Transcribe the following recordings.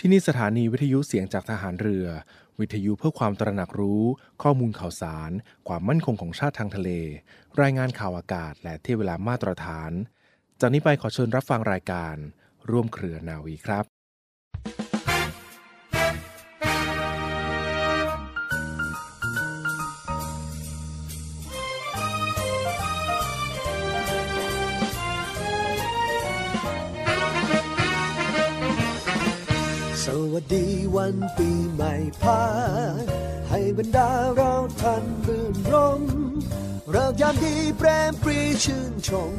ที่นี่สถานีวิทยุเสียงจากทหารเรือ วิทยุเพื่อความตระหนักรู้ ข้อมูลข่าวสาร ความมั่นคงของชาติทางทะเล รายงานข่าวอากาศ และที่เวลามาตรฐาน จากนี้ไปขอเชิญรับฟังรายการ ร่วมเครือนาวีครับ วันปีใหม่พาให้บรรดาเราท่านรื่นรมเริกยามดีแปรมปรีชื่นชม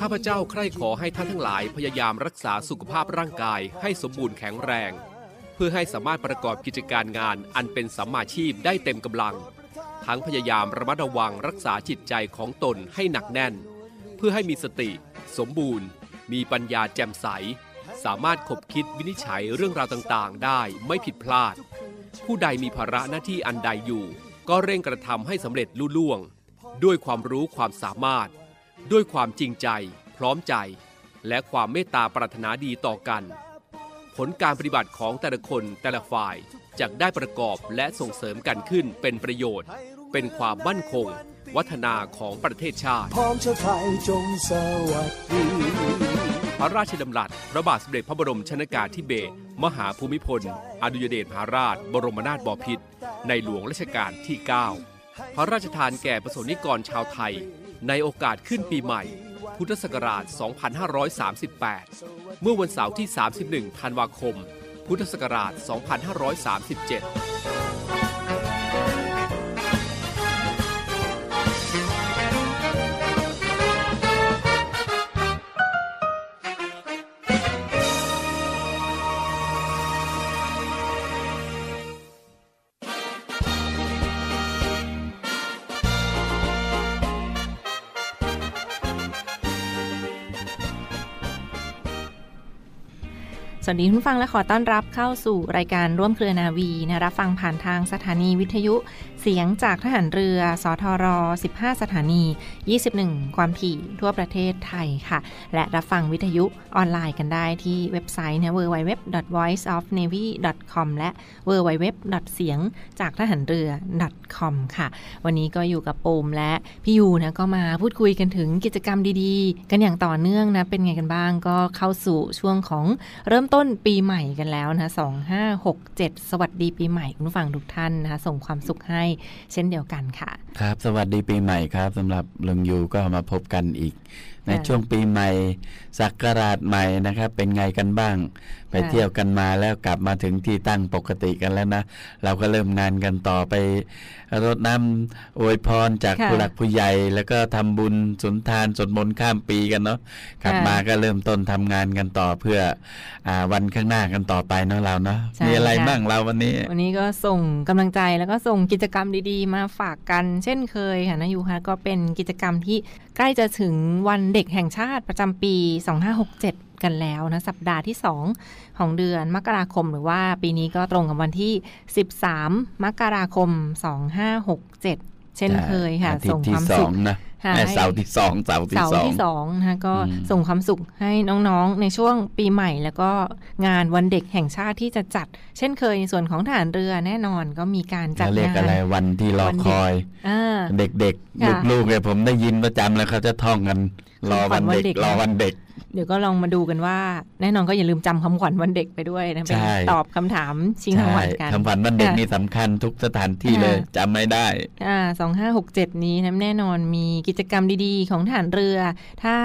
ข้าพเจ้าใคร่ขอให้ท่านทั้งหลายพยายามรักษาสุขภาพร่างกายให้สมบูรณ์แข็งแรง เพื่อให้สามารถประกอบกิจการงานอันเป็นสัมมาชีพได้เต็มกำลัง ทั้งพยายามระมัดระวังรักษาจิตใจของตนให้หนักแน่น เพื่อให้มีสติ สมบูรณ์ มีปัญญาแจ่มใส สามารถขบคิดวินิจฉัยเรื่องราวต่างๆ ได้ไม่ผิดพลาด ผู้ใดมีภาระหน้าที่อันใดอยู่ ก็เร่งกระทำให้สำเร็จลุล่วง ด้วยความรู้ความสามารถ ด้วยความจริงใจ พร้อมใจ และความเมตตาปรารถนาดีต่อกัน ผลการปฏิบัติของแต่ละคนแต่ละฝ่ายจะได้ประกอบและส่งเสริมกันขึ้นเป็นประโยชน์ เป็นความมั่นคง วัฒนาของประเทศชาติพร้อมชาไทยจงสวัสดี พระราชดำรัส พระบาทสมเด็จพระบรมชนากาธิเบศรมหาภูมิพล อดุยเดชมหาราช บรมนาถบพิตรในหลวงรัชกาลที่ 9 พระราชทานแก่ประสงนิกรชาวไทย ในโอกาสขึ้นปีใหม่ พุทธศักราช 2538 เมื่อวันเสาร์ที่ 31 ธันวาคม พุทธศักราช 2537 วัสดีคุณผู้ฟังและขอต้อนรับเข้าสู่รายการร่วมเครือนาวีนะรับฟังผ่านทางสถานีวิทยุเสียงจากทหารเรือ สทร 15 สถานี 21 ความถี่ทั่วประเทศไทยค่ะ และรับฟังวิทยุออนไลน์กันได้ที่เว็บไซต์นะ www.voiceofnavy.com และ www. เสียงจากทหารเรือ .com ค่ะ วันนี้ก็อยู่กับโปมและพี่ยูนะก็มาพูดคุยกันถึงกิจกรรมดีๆ กันอย่างต่อเนื่องนะเป็นไงกันบ้างก็เข้าสู่ช่วงของเริ่มต้นปีใหม่กันแล้วนะ2567สวัสดีปีใหม่คุณผู้ฟังทุกท่านนะคะ ส่งความสุขให้เช่นเดียวกันค่ะ ครับ สวัสดีปีใหม่ครับสำหรับลุงยูก็มาพบกันอีก ในค่ะช่วงปีใหม่ศักราชใหม่นะครับ เป็นไงกันบ้าง ไปค่ะเที่ยวกันมาแล้วกลับมาถึงที่ตั้งปกติกันแล้วนะ เราก็เริ่มงานกันต่อไปรดน้ำอวยพรจากค่ะผู้หลักผู้ใหญ่ แล้วก็ทำบุญสุนทานสวดมนต์ข้ามปีกันเนาะกลับค่ะมาก็เริ่มต้นทำงานกันต่อเพื่ออาวันข้างหน้ากันต่อไปเนาะเราเนาะใช่มีอะไรค่ะบ้างเราวันนี้ วันนี้ก็ส่งกำลังใจแล้วก็ส่งกิจกรรมดีๆ มาฝากกันเช่นเคยค่ะนะยูคะก็เป็นกิจกรรมที่ใกล้จะถึงวันเด็กแห่งชาติประจำปี 2567 กันแล้วนะสัปดาห์ที่ 2 ของเดือนมกราคม หรือว่าปีนี้ก็ตรงกับวันที่ 13 มกราคม 2567 เช่นเคยค่ะอาทิตส่งย์คที่วามสสุอขงนะค่ะเอ้ยให้เสาร์ที่สองเสาร์ที่เสาร์สองที่สองนะคะก็อืมส่งความสุขให้น้องๆ ในช่วงปีใหม่ แล้วก็งานวันเด็กแห่งชาติที่จะจัด เช่นเคยในส่วนของทหารเรือแน่นอนก็มีการจัดเขาเรียกงานอะไรวันที่รอวันเด็กคอยอ่าเด็กค่ะๆลูกๆเนี่ยผมได้ยินประจำแล้วเขาจะท่องกันรอวันเด็กของขวัญวันเด็กรอวันเด็ก เดี๋ยวก็ลองมาดูกันว่า แน่นอนก็อย่าลืมจำคำขวัญวันเด็กไปด้วยนะเป็นใช่ตอบคำถามชิงรางใช่วัลกันคำขวัญวันเด็กค่ะนี่สำคัญทุกสถานที่เลยค่ะจำไม่ได้อ่าสองห้าหกเจ็ดนี้นะแน่นอนมีกิจกรรมดีๆ ของทหารเรือ ถ้า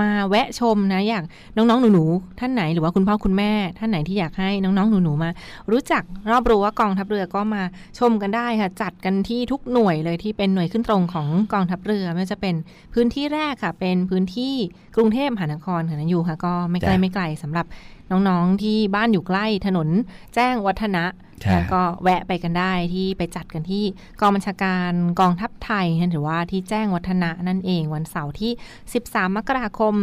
มาแวะชมนะอยากน้องๆหนูๆท่านไหนหรือว่าคุณพ่อคุณแม่ ท่านไหนที่อยากให้น้องๆหนูๆมา รู้จักรอบรู้ว่ากองทัพเรือก็มาชมกันได้ค่ะ จัดกันที่ทุกหน่วยเลยที่เป็นหน่วยขึ้นตรงของกองทัพเรือไม่ว่าจะเป็นพื้นที่แรกค่ะ เป็นพื้นที่กรุงเทพมหานครค่ะนอยู่ค่ะ ก็ไม่ไกลไม่ไกลสำหรับน้องๆที่บ้านอยู่ใกล้ถนนแจ้งวัฒนะก็แวะไปกันได้ที่ไปจัดกันที่กองบัญชาการกองทัพไทยนะหรือว่าที่แจ้งวัฒนะนั่นเองวันเสาร์ที่ 13 มกราคม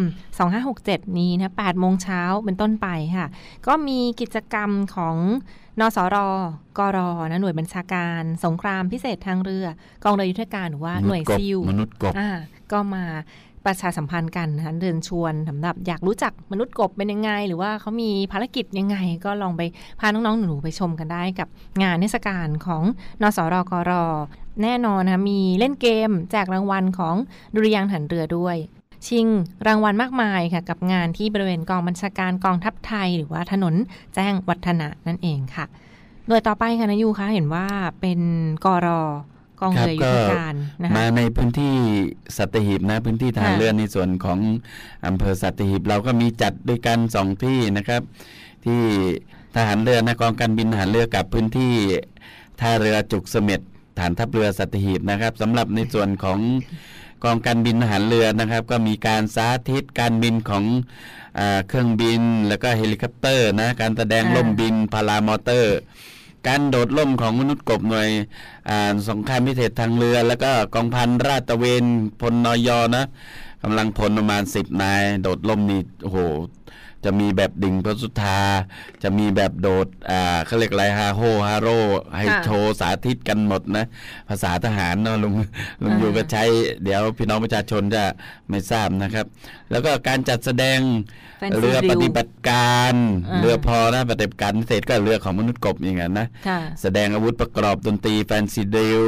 2567 นี้นะ8โมงเช้าเป็นต้นไปค่ะ ก็มีกิจกรรมของนสรกรนะหน่วยบัญชาการสงครามพิเศษทางเรือ กองเรือยุทธการหรือว่าหน่วยซิลมนุษย์กบก็มา ประชาสัมพันธ์กันนะคะเดินชวนสำหรับอยากรู้จักมนุษย์กบเป็นยังไง หรือว่าเขามีภารกิจยังไง ก็ลองไปพาน้องๆหนูๆไปชมกันได้กับงานเทศกาลของนสรกรแน่นอนนะมีเล่นเกมแจกรางวัลของดุริยางค์ฐานเรือด้วยชิงรางวัลมากมายค่ะ กับงานที่บริเวณกองบัญชาการกองทัพไทย หรือว่าถนนแจ้งวัฒนะนั่นเองค่ะ โดยต่อไปค่ะนายูคะเห็นว่าเป็นกรอ กองครับเรือยุทธการนะคะมาในพื้นที่สัตหีบนะพื้นที่ทหารค่ะเรือในส่วนของอำเภอสัตหีบเราก็มีจัดด้วยกันสองที่นะครับ ที่ทหารเรือนะกองการบินทหารเรือกับพื้นที่ท่าเรือจุกเสม็ดฐานทัพเรือสัตหีบนะครับสำหรับในส่วนของกองการบินทหารเรือนะครับ ก็มีการสาธิตการบินของอาเครื่องบินแล้วก็เฮลิคอปเตอร์นะการแสดงค่ะร่มบินพารามอเตอร์ การโดดล่มของมนุษย์กบหน่วยอ่าสงครามพิเศษทางเรือ แล้วก็กองพันราตะเวนพลนอยนะกำลังพลประมาณสิบนาย โดดล่มนี่โอ้โห จะมีแบบดิ่งพระสุธา จะมีแบบโดดอ่าเขาเรียกอะไรฮาโฮฮาโรให้ค่ะโชว์สาธิตกันหมดนะ ภาษาทหารเนาะลุงลุงอ่าอยู่ก็ใช้เดี๋ยวพี่น้องประชาชนจะไม่ทราบนะครับ แล้วก็การจัดแสดง Fancy เรือป Drill ฏิบัติการอ่าเรือพอนะปฏิบัติการพิเศษก็เรือของมนุษย์กบอย่างนั้นนะค่ะแสดงอาวุธประกอบดนตรี fancy drill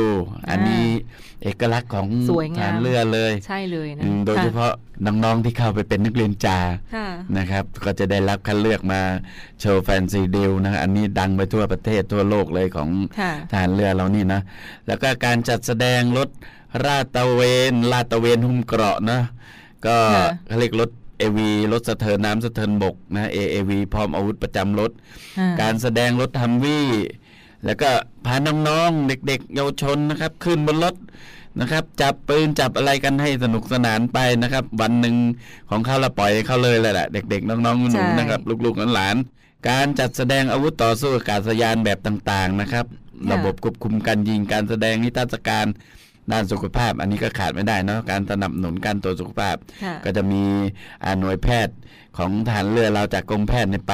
อันนี้ เอกลักษณ์ของสวยงามฐานเรือเลยใช่เลยนะอืมโดยเฉพาะน้องๆที่เข้าไปเป็นนักเรียนจ่าค่ะนะครับ ก็จะได้รับคัดเลือกมาโชว์ fancy drill นะอันนี้ดังไปทั่วประเทศทั่วโลกเลยของค่ะทหารเรือเรานี่นะ แล้วก็การจัดแสดงรถลาดตระเวนลาดตระเวนหุ้มเกราะนะ ก็ค่ะเขาเรียกรถเอวีรถสะเทินน้ำสะเทินบกนะ AAV พร้อมอาวุธประจำรถอ่การแสดงรถทัมวี่ แล้วก็พาน้องๆ เด็ก ๆ เยาวชนนะครับ ขึ้นบนรถนะครับ จับปืนจับอะไรกันให้สนุกสนานไปนะครับ วันหนึ่งของเขาเราปล่อยให้เขาเลยแหละเด็ก ๆ น้องๆหใช่นูๆนะครับ ลูกๆหลานๆการจัดแสดงอาวุธต่อสู้อากาศยานแบบต่างๆนะครับ ระบบควบคุมการยิงการแสดงนิทรรศการ ด้านสุขภาพ อันนี้ก็ขาดไม่ได้เนาะการสนับสนุนการตรวจสุขภาพค่ะก็จะมีอ่าหน่วยแพทย์ของทหารเรือเราจากกรมแพทย์เนี่ยไป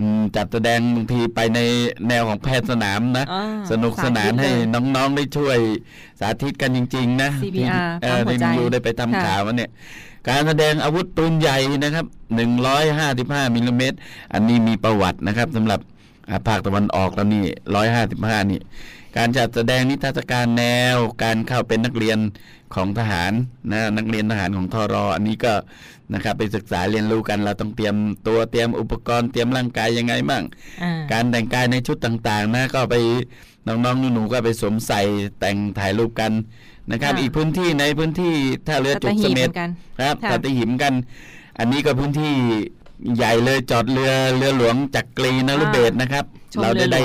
อืมจัดแสดงบางทีไปในแนวของแพทย์สนามนะอ่าสนุกสนานสาธิตให้เลยน้องๆได้ช่วยสาธิตกันจริง ๆ นะ CPR ที่เอ่อปั๊มหัวที่ใจอยู่ได้ไปทำค่ะข่าวมาเนี่ยการแสดงอาวุธปืนใหญ่นะครับ 155มิลลิเมตรอันนี้มีประวัตินะครับสำหรับอ่าภาคตะวันออกแล้วนี่ 155 นี่ การจัดแสดงนิทรรศการแนว การเข้าเป็นนักเรียนของทหารนะนักเรียนทหารของทอรออันนี้ก็นะครับไปศึกษาเรียนรู้กันเราต้องเตรียมตัวเตรียมอุปกรณ์เตรียมร่างกายยังไงบ้างอ่าการแต่งกายในชุดต่างๆนะก็ไปน้องๆหนูๆก็ไปสวมใส่แต่งถ่ายรูปกันนะครับค่ะอีกพื้นที่ในพื้นที่ท่าเรือจุกเสสัตหีบม็เหดมือนกันครับค่ะปฏิหิมกัน อันนี้ก็พื้นที่ใหญ่เลยจอดเรือเรือหลวงจักรีนฤเบศรนะครับชม เราเรืได้อหลวงได้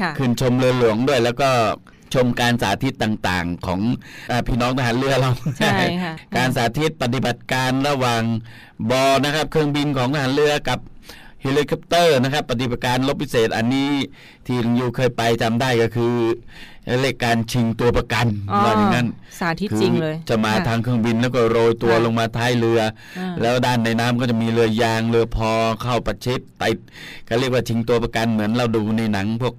ค่ะขึ้นชมเรือหลวงด้วย แล้วก็ชมการสาธิตต่างๆ ของอาพี่น้องทหารเรือเราใช่ค่ะการสาธิตปฏิบัติการระหว่างบอนะครับ เครื่องบินของทหารเรือกับ เฮลิคอปเตอร์นะครับ ปฏิบัติการรบพิเศษอันนี้ที่ลุงยูเคยไปจำได้ก็คือเรียกการชิงตัวประกันอ๋อว่าอย่างนั้นสาธิตจริงเลยคือจะมาค่ะทางเครื่องบินแล้วก็โรยตัวค่ะลงมาท้ายเรืออ่าแล้วด้านในน้ำก็จะมีเรือยางเรือพอเข้าประชิดติดก็เรียกว่าชิงตัวประกันเหมือนเราดูในหนังพวก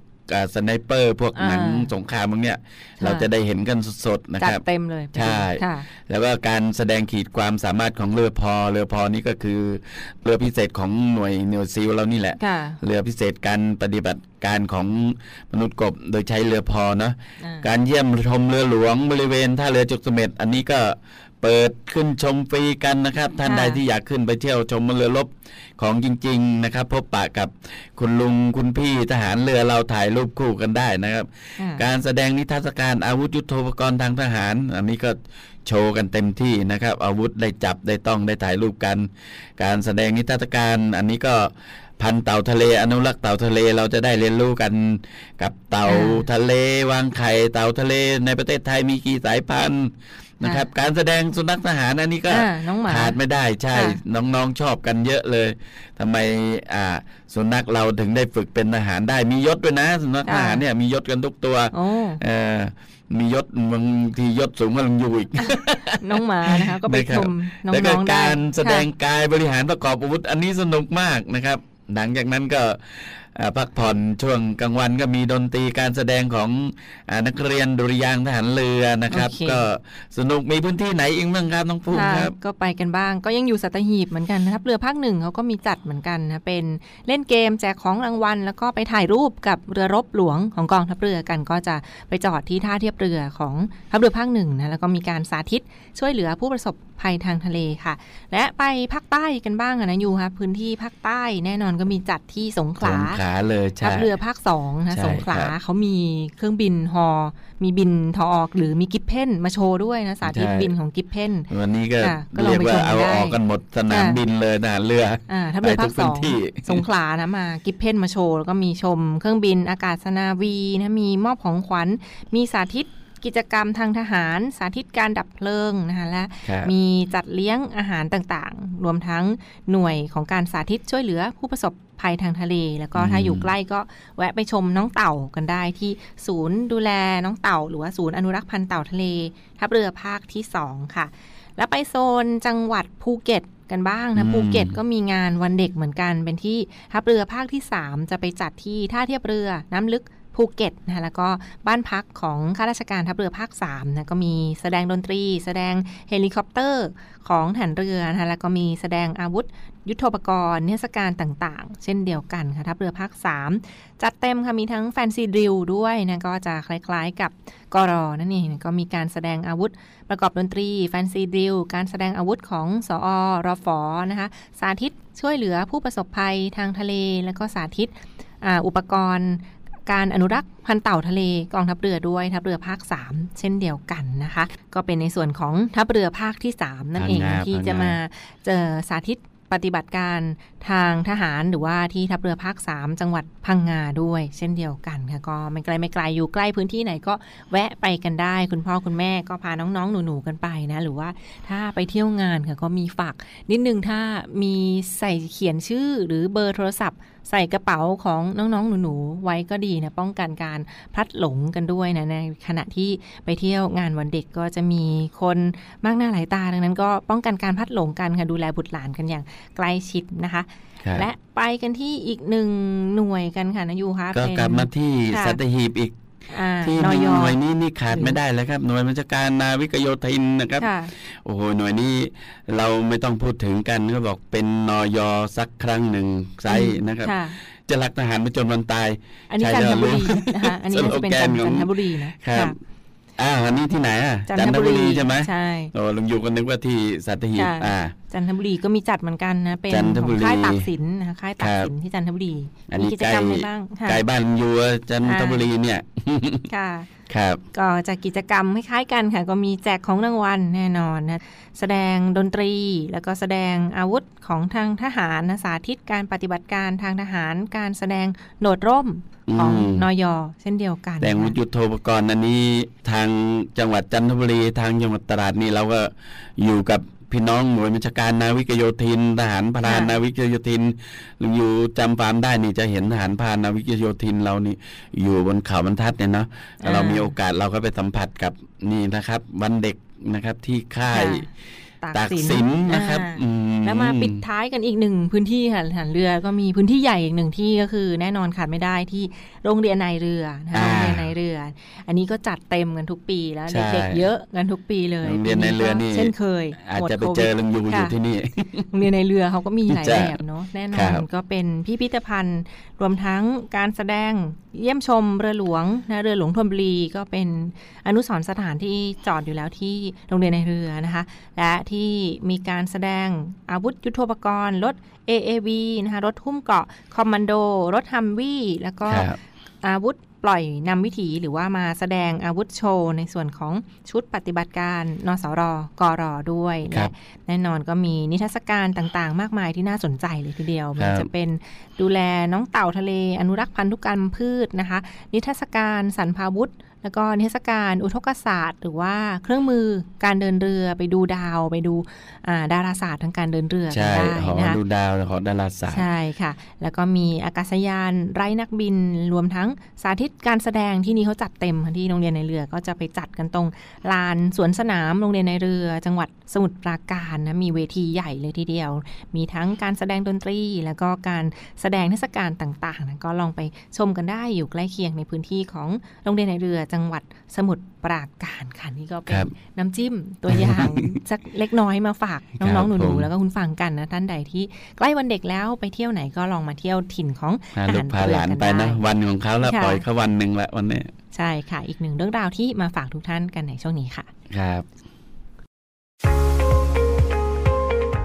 สไนเปอร์พวกหนังอ่าสงครามพวกเนี้ยค่ะเราจะได้เห็นกันสดๆนะจัคดรับเต็มเลยใช่ค่ะแล้วก็การแสดงขีดความสามารถของเรือพอเรือพอนี่ก็คือเรือพิเศษของหน่วยหน่วยซีลเรานี่แหละค่ะเรือพิเศษการปฏิบัติการของมนุษย์กบโดยใช้เรือพอเนาะอ่าการเยี่ยมชมเรือหลวงบริเวณท่าเรือจุกเสม็ดอันนี้ก็ เปิดขึ้นชมฟรีกันนะครับ ท่านค่ะใดที่อยากขึ้นไปเที่ยวชมเรือรบของจริง ๆนะครับ พบปะกับคุณลุงคุณพี่ทหารเรือเราถ่ายรูปคู่กันได้นะครับค่ะการแสดงนิทรรศการอาวุธยุทโธปกรณ์ทางทหาร อันนี้ก็โชว์กันเต็มที่นะครับ อาวุธได้จับได้ต้องได้ถ่ายรูปกัน การแสดงนิทรรศการอันนี้ก็พันธุ์เต่าทะเลอนุรักษ์เต่าทะเลเราจะได้เรียนรู้กันกับเต่าอ่าทะเลวางไข่เต่าทะเลในประเทศไทยมีกี่สายพันธุ์ นะครับ การแสดงสุนัขทหารอันนี้ก็อ่าน้องหมาขาดไม่ได้ใช่ค่ะน้องๆชอบกันเยอะเลยทำไมอ่าสุนัขเราถึงได้ฝึกเป็นทหารได้มียศด้วยนะ สุนัขทหารเนี่ยมียศกันทุกตัวโอ้เออมียศบางทียศสูงกว่าลุงยูอีก น้องหมานะคะก็ไปนะครับชมน้แล้วก็องๆได้การแสดงค่ะกายบริหารประกอบอาวุธอันนี้สนุกมากนะครับ หลังจากนั้นก็อ่า พักผ่อนช่วงกลางวันก็มีดนตรีการแสดงของอานักเรียนดุริยางค์ทหารเรือนะครับโอเคก็สนุกมีพื้นที่ไหนอีกบ้างครับน้องภูมิค่ะครับ ก็ไปกันบ้างก็ยังอยู่สัตหีบเหมือนกันนะครับ เรือภาคหนึ่งเขาก็มีจัดเหมือนกันนะเป็นเล่นเกมแจกของรางวัล แล้วก็ไปถ่ายรูปกับเรือรบหลวงของกองทัพเรือกันก็จะไปจอดที่ท่าเทียบเรือของทัพเรือภาคหนึ่งนะแล้วก็มีการสาธิตช่วยเหลือผู้ประสบภัยทางทะเลค่ะ และไปภาคใต้กันบ้างอะนะยูครับพื้นที่ภาคใต้แน่นอนก็มีจัดที่สงขสลางขลาเลยใช่ทัพเรือภาคสองนะใช่สงขลาครับเขามีเครื่องบินฮอมีบินทอออกหรือมีกิฟเพนมาโชว์ด้วยนะสาธิตใช่บินของกิฟเพนวันนี้ก็ค่ะก็ลองเรียกไปชว่ามเอาได้ออกกันหมดสนามค่ะบินเลยทหารเรืออ่าทัพเรือไปทุภากคสองพื้นที่สงขลานะมากิฟเพนมาโชว์แล้วก็มีชมเครื่องบินอากาศนาวีนะมีมอบของขวัญมีสาธิต กิจกรรมทางทหารสาธิตการดับเพลิงนะคะและครับมีจัดเลี้ยงอาหารต่างๆ รวมทั้งหน่วยของการสาธิตช่วยเหลือผู้ประสบภัยทางทะเล แล้วก็ถ้าอืมอยู่ใกล้ก็แวะไปชมน้องเต่ากันได้ที่ศูนย์ดูแลน้องเต่า หรือว่าศูนย์อนุรักษ์พันธุ์เต่าทะเลทัพเรือภาคที่ 2 ค่ะ แล้วไปโซนจังหวัดภูเก็ตกันบ้างนะอืมภูเก็ตก็มีงานวันเด็กเหมือนกันเป็นที่ทัพเรือภาคที่ 3 จะไปจัดที่ท่าเทียบเรือน้ำลึก ภูเก็ตนะแล้วก็บ้านพักของข้าราชการทัพเรือภาค3นะก็มีแสดงดนตรี แสดงเฮลิคอปเตอร์ของฐานเรือนะแล้วก็มีแสดงอาวุธ ยุทโธปกรณ์เทศกาลต่างๆ เช่นเดียวกันค่ะทัพเรือภาค 3 จัดเต็มค่ะมีทั้ง fancy drill ด้วยนะก็จะคล้ายๆกับกรอนั่นเองก็มีการแสดงอาวุธ ประกอบดนตรี fancy drill การแสดงอาวุธของสอรฟนะคะสาธิตช่วยเหลือผู้ประสบภัยทางทะเล แล้วก็สาธิตออุปกรณ์ การอนุรักษ์พันธุ์เต่าทะเลกองทัพเรือด้วยทัพเรือภาค 3 เช่นเดียวกันนะคะ ก็เป็นในส่วนของทัพเรือภาคที่ 3 นั่นเองพังงาที่พังงาจะมาเจอสาธิตปฏิบัติการทางทหารหรือว่าที่ทัพเรือภาค 3 จังหวัดพังงาด้วย เช่นเดียวกันค่ะก็ไม่ไกลไม่ไกลอยู่ใกล้พื้นที่ไหนก็แวะไปกันได้ คุณพ่อคุณแม่ก็พาน้องๆ หนูๆกันไปนะ หรือว่าถ้าไปเที่ยวงานค่ะก็มีฝากนิดนึงถ้ามีใส่เขียนชื่อหรือเบอร์โทรศัพท์ ใส่กระเป๋าของน้องๆ หนูๆ ไว้ก็ดีนะ ป้องกันการพลัดหลงกันด้วยนะในขณะที่ไปเที่ยวงานวันเด็กก็จะมีคนมากหน้าหลายตาดังนั้นก็ป้องกันการพลัดหลงกันค่ะดูแลบุตรหลานกันอย่างใกล้ชิดนะคะครับและไปกันที่อีกหนึ่งหน่วยกันค่ะนะยูคะก็เป็นกลับมาที่ค่ะสัตหีบอีกอ่า ที่นหอนึ่งยหน่วยนี้นี่ขาดไม่ได้เลยครับ หน่วยบัญชาการนาวิกโยธินนะครับค่ะโอ้โหหน่วยนี้เราไม่ต้องพูดถึงกันก็บอกเป็นนอยสักครั้งหนึ่งไซส์นะครับค่ะจะรักทหารไปจนวันตาย อันนี้ใช่จันทบุรีแล้วรู้นะคะอันนี้สโลจะเป็นแกจันนของทบุรีนะครับอ้าวอันนี้ที่ไหนอะจันทบุรีใช่ไหมใช่โอ้ลุงอยู่กันนึกว่าที่สัตหีบค่ะอ่า จันทบุรีก็มีจัดเหมือนกันนะ เป็นจันทขบุองรีค่ายตากสินนะคะค่ายตากสินครับที่จันทบุรีอันมีนี้กิจใกล้กรรมอะไรบ้างค่ะใกล้บ้านลุงอยู่จันทบุรีเนี่ยค่ะครับ ก็จะกิจกรรมคล้ายๆกันค่ะ ก็มีแจกของรางวัลแน่นอนนะแสดงดนตรีแล้วก็แสดงอาวุธของทางทหารนะสาธิตการปฏิบัติการทางทหารการแสดงโดดร่มของอืมนอยเช่นเดียวกัน แต่งวุนะฒิยุทโธปกรณ์อันนี้ทางจังหวัดจันทบุรีทางจังหวัดตราดนี่เราก็อยู่กับ พี่น้องหน่วยบัญชาการนาวิกโยธิน ทหารพรานนาวิกโยธินลุงอยู่จำฟาร์มได้นี่จะเห็นทหารพรานนาวิกโยธินเรานี่อยู่บนเขาบรรทัดเนี่ยเนาะถ้าเรามีโอกาสเราก็ไปสัมผัสกับนี่นะครับ วันเด็กนะครับที่ค่าย ค่ะ ตากสินนะครับอ่าอืมแล้วมาปิดท้ายกันอีกหนึ่งพื้นที่ค่ะฐานเรือก็มีพื้นที่ใหญ่อีกหนึ่งที่ก็คือแน่นอนขาดไม่ได้ที่โรงเรียนนายเรือนะคะอ่าโรงเรียนนายเรือ อันนี้ก็จัดเต็มกันทุกปีแล้วใช่เด็กๆเยอะกันทุกปีเลยโรงเรียนนายเรือนี่ปีก็เช่นเคยอาจหมดจะไปโควิดเจอลุงอยู่อยู่ค่ะที่นี่โรงเรียนในเรือเขาก็มีหลายจ้ะแบบเนาะแน่นอครันบก็เป็นพิพิธภัณฑ์รวมทั้งการแสดงเยี่ยมชมเรือหลวงนะเรือหลวงธนบุรีก็เป็นอนุสรณ์สถานที่จอดอยู่แล้วที่โรงเรียนในเรือนะคะ และที่มีการแสดงอาวุธยุทโธปกรณ์รถ AAV นะคะรถหุ้มเกาะคอมมานโด รถฮัมวี่แล้วก็ อาวุธปล่อยนำวิถีหรือว่ามาแสดงอาวุธโชว์ ในส่วนของชุดปฏิบัติการนสรกรอด้วยครัและบแน่นอนก็มีนิทรรศการต่างๆ มากมายที่น่าสนใจเลยทีเดียวครับมันจะเป็นดูแลน้องเต่าทะเล อนุรักษ์พันธุกรรมพืชนะคะ นิทรรศการสรรพาวุธ แล้วก็นิทรรศการอุทกศาสตร์ หรือว่าเครื่องมือการเดินเรือไปดูดาวไปดูอ่าดาราศาสตร์ทางการเดินเรือกันใช่ได้หอนะคะดูดาวหอดาราศาสตร์ใช่ค่ะ แล้วก็มีอากาศยานไร้นักบินรวมทั้งสาธิตการแสดงที่นี่เขาจัดเต็มค่ะที่โรงเรียนในเรือก็จะไปจัดกันตรงลานสวนสนามโรงเรียนในเรือ จังหวัดสมุทรปราการนะมีเวทีใหญ่เลยทีเดียว มีทั้งการแสดงดนตรี แล้วก็การแสดงเทศกาลต่างๆนะก็ลองไปชมกันได้อยู่ใกล้เคียงในพื้นที่ของโรงเรียนในเรือจังหวัดสมุทรปราการค่ะนี่ก็เป็คนรับน้ำจิ้มตัวอย่างสักเล็กน้อยมาฝากครัน้องบๆหผนูมๆแล้วก็คุณฟังกันนะท่านใดที่ใกล้วันเด็กแล้วไปเที่ยวไหนก็ลองมาเที่ยวถิ่นของพาทลูหากรพาหลานเรือกัไปนะได้วันของเขาแล้วค่ะปล่อยเขาวันหนึ่งละวันนี้ใช่ค่ะอีกหนึ่งเรื่องราวที่มาฝากทุกท่านกันในช่วงนี้ค่ะ ครับ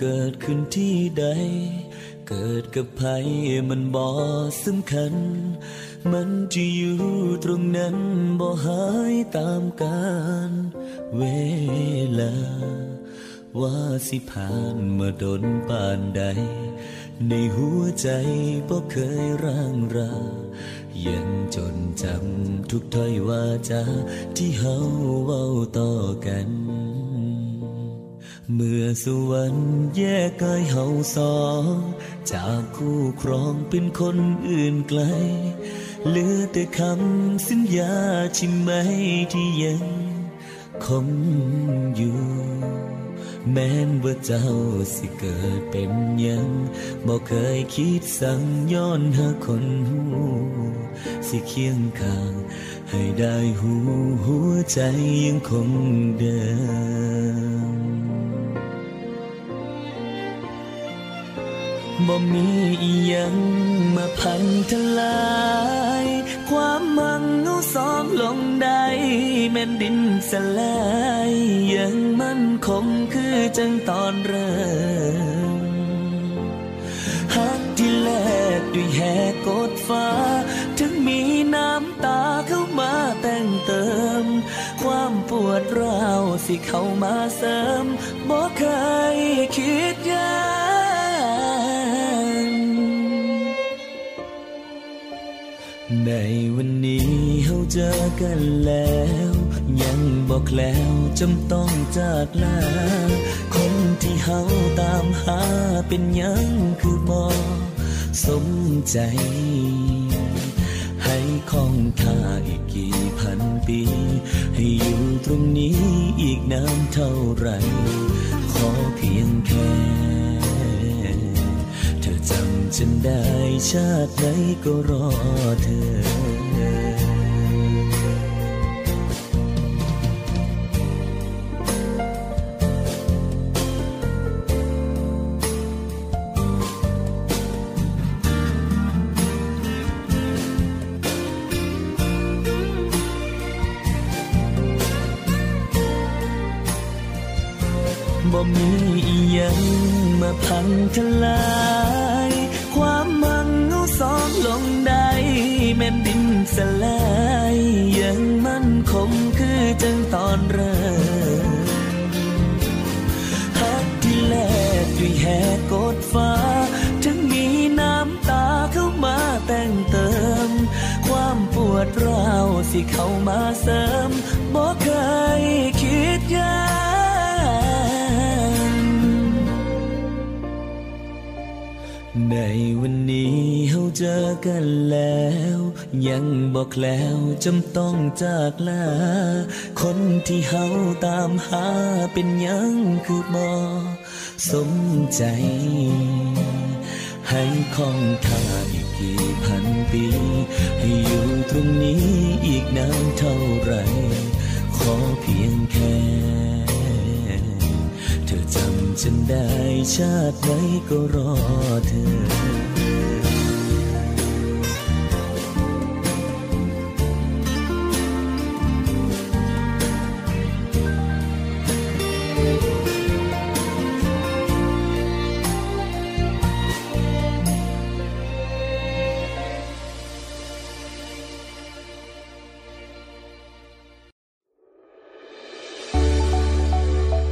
เกิดขึ้นที่ใด เกิดกับใครมันบ่สำคัญ มันจะอยู่ตรงนั้นบ่หายตามกาลเวลา ว่าสิผ่านมาดนปานใด ในหัวใจบ่เคยร่างรายังจนจำทุกถ้อยวาจาที่เฮาเว้าต่อกัน เมื่อสวรรค์แยกกายเฮาสองจากคู่ครองเป็นคนอื่นไกล เหลือแต่คำสัญญาใช่ไหมที่ยังคงอยู่ แม้นว่าเจ้าสิเกิดเป็นยังบอกเคยคิดสั่งย้อนหาคนหูสิเคียงข้าง ให้ได้หูหัวใจยังคงเดิม บ่มีอียังมาพันทลาย ความมังเอาสองลงได้แม่นดินสลายยังมันคงคือจังตอนเริ่มหักที่แลกด้วยแหกกดฟ้า ถึงมีน้ำตาเข้ามาแต่งเติม ความปวดร้าวสิเข้ามาเสริมบ่เคยคิดยา ในวันนี้เฮาเจอกันแล้ว ยังบอกแล้วจำต้องจากลา คนที่เฮาตามหาเป็นยังคือบ่สมใจ ให้คองท่าอีกกี่พันปี ให้อยู่ตรงนี้อีกนานเท่าไหรขอเพียงแค่ จำฉันได้ชาติไหนก็รอเธอ บ่มีอีหยังมาพังทลาย สิเข้ามาเสริมบ่เคยคิดยานในวันนี้เฮาเจอกันแล้ว ยังบอกแล้วจำต้องจากลา คนที่เฮาตามหาเป็นยังคือบ่สมใจ ให้คองท่าอีกกี่พัน ปี ให้อยู่ตรงนี้อีกนานเท่าไร ขอเพียงแค่ เธอจำฉันได้ชาติไหนก็รอเธอ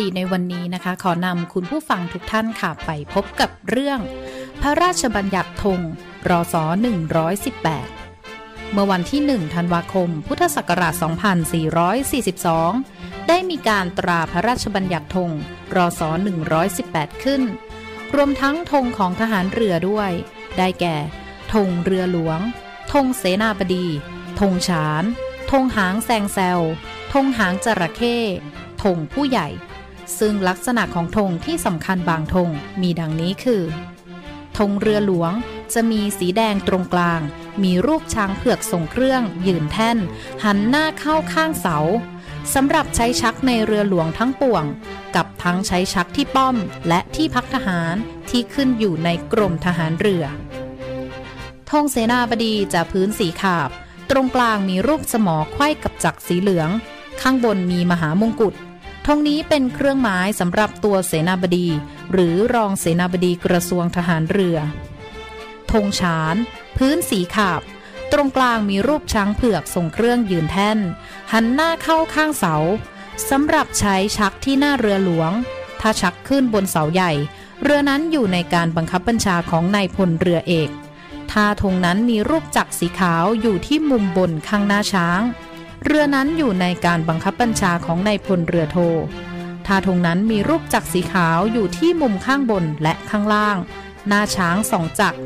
ดีในวันนี้นะคะ ขอนำคุณผู้ฟังทุกท่านค่ะไปพบกับเรื่อง พระราชบัญญัติธงรศ118 เมื่อวันที่ 1 ธันวาคม พุทธศักราช 2442 ได้มีการตราพระราชบัญญัติธงรศ118 ขึ้น รวมทั้งธงของทหารเรือด้วย ได้แก่ธงเรือหลวงธงเสนาบดีธงฉานธงหางแซงแซวธงหางจระเข้ธงผู้ใหญ่ ซึ่งลักษณะของธงที่สำคัญบางธงมีดังนี้คือธงเรือหลวงจะมีสีแดงตรงกลาง มีรูปช้างเผือกทรงเครื่อง ยืนแท่น หันหน้าเข้าข้างเสาสำหรับใช้ชักในเรือหลวงทั้งปวง กับทั้งใช้ชักที่ป้อม และที่พักทหารที่ขึ้นอยู่ในกรมทหารเรือธงเสนาบดีจะพื้นสีขาบ ตรงกลางมีรูปสมอไขว้กับจักรสีเหลือง ข้างบนมีมหามงกุฎ ธงนี้เป็นเครื่องหมายสำหรับตัวเสนาบดี หรือรองเสนาบดีกระทรวงทหารเรือธงฉาน พื้นสีขาบ ตรงกลางมีรูปช้างเผือกทรงเครื่องยืนแท่น หันหน้าเข้าข้างเสาสำหรับใช้ชักที่หน้าเรือหลวง ถ้าชักขึ้นบนเสาใหญ่ เรือนั้นอยู่ในการบังคับบัญชาของนายพลเรือเอก ถ้าธงนั้นมีรูปจักรสีขาวอยู่ที่มุมบนข้างหน้าช้าง เรือนั้นอยู่ในการบังคับบัญชาของนายพลเรือโทถ้าธงนั้นมีรูปจักรสีขาวอยู่ที่มุมข้างบนและข้างล่าง หน้าช้างสองจักร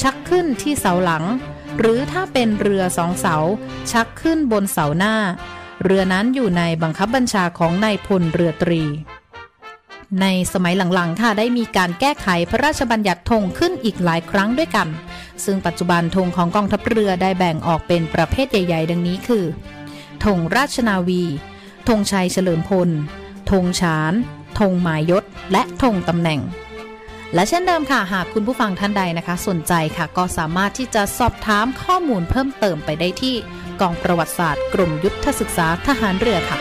ชักขึ้นที่เสาหลัง หรือถ้าเป็นเรือสองเสา ชักขึ้นบนเสาหน้า เรือนั้นอยู่ในบังคับบัญชาของนายพลเรือตรี ในสมัยหลังๆค่ะได้มีการแก้ไขพระราชบัญญัติธงขึ้นอีกหลายครั้งด้วยกัน ซึ่งปัจจุบันธงของกองทัพเรือได้แบ่งออกเป็นประเภทใหญ่ ๆ ดังนี้คือ ธงราชนาวีธงชัยเฉลิมพลธงฉานธงหมายยศ และธงตำแหน่ง และเช่นเดิมค่ะ หากคุณผู้ฟังท่านใดนะคะ สนใจค่ะ ก็สามารถที่จะสอบถามข้อมูลเพิ่มเติมไปได้ที่กองประวัติศาสตร์ กลุ่มยุทธศึกษาทหารเรือค่ะ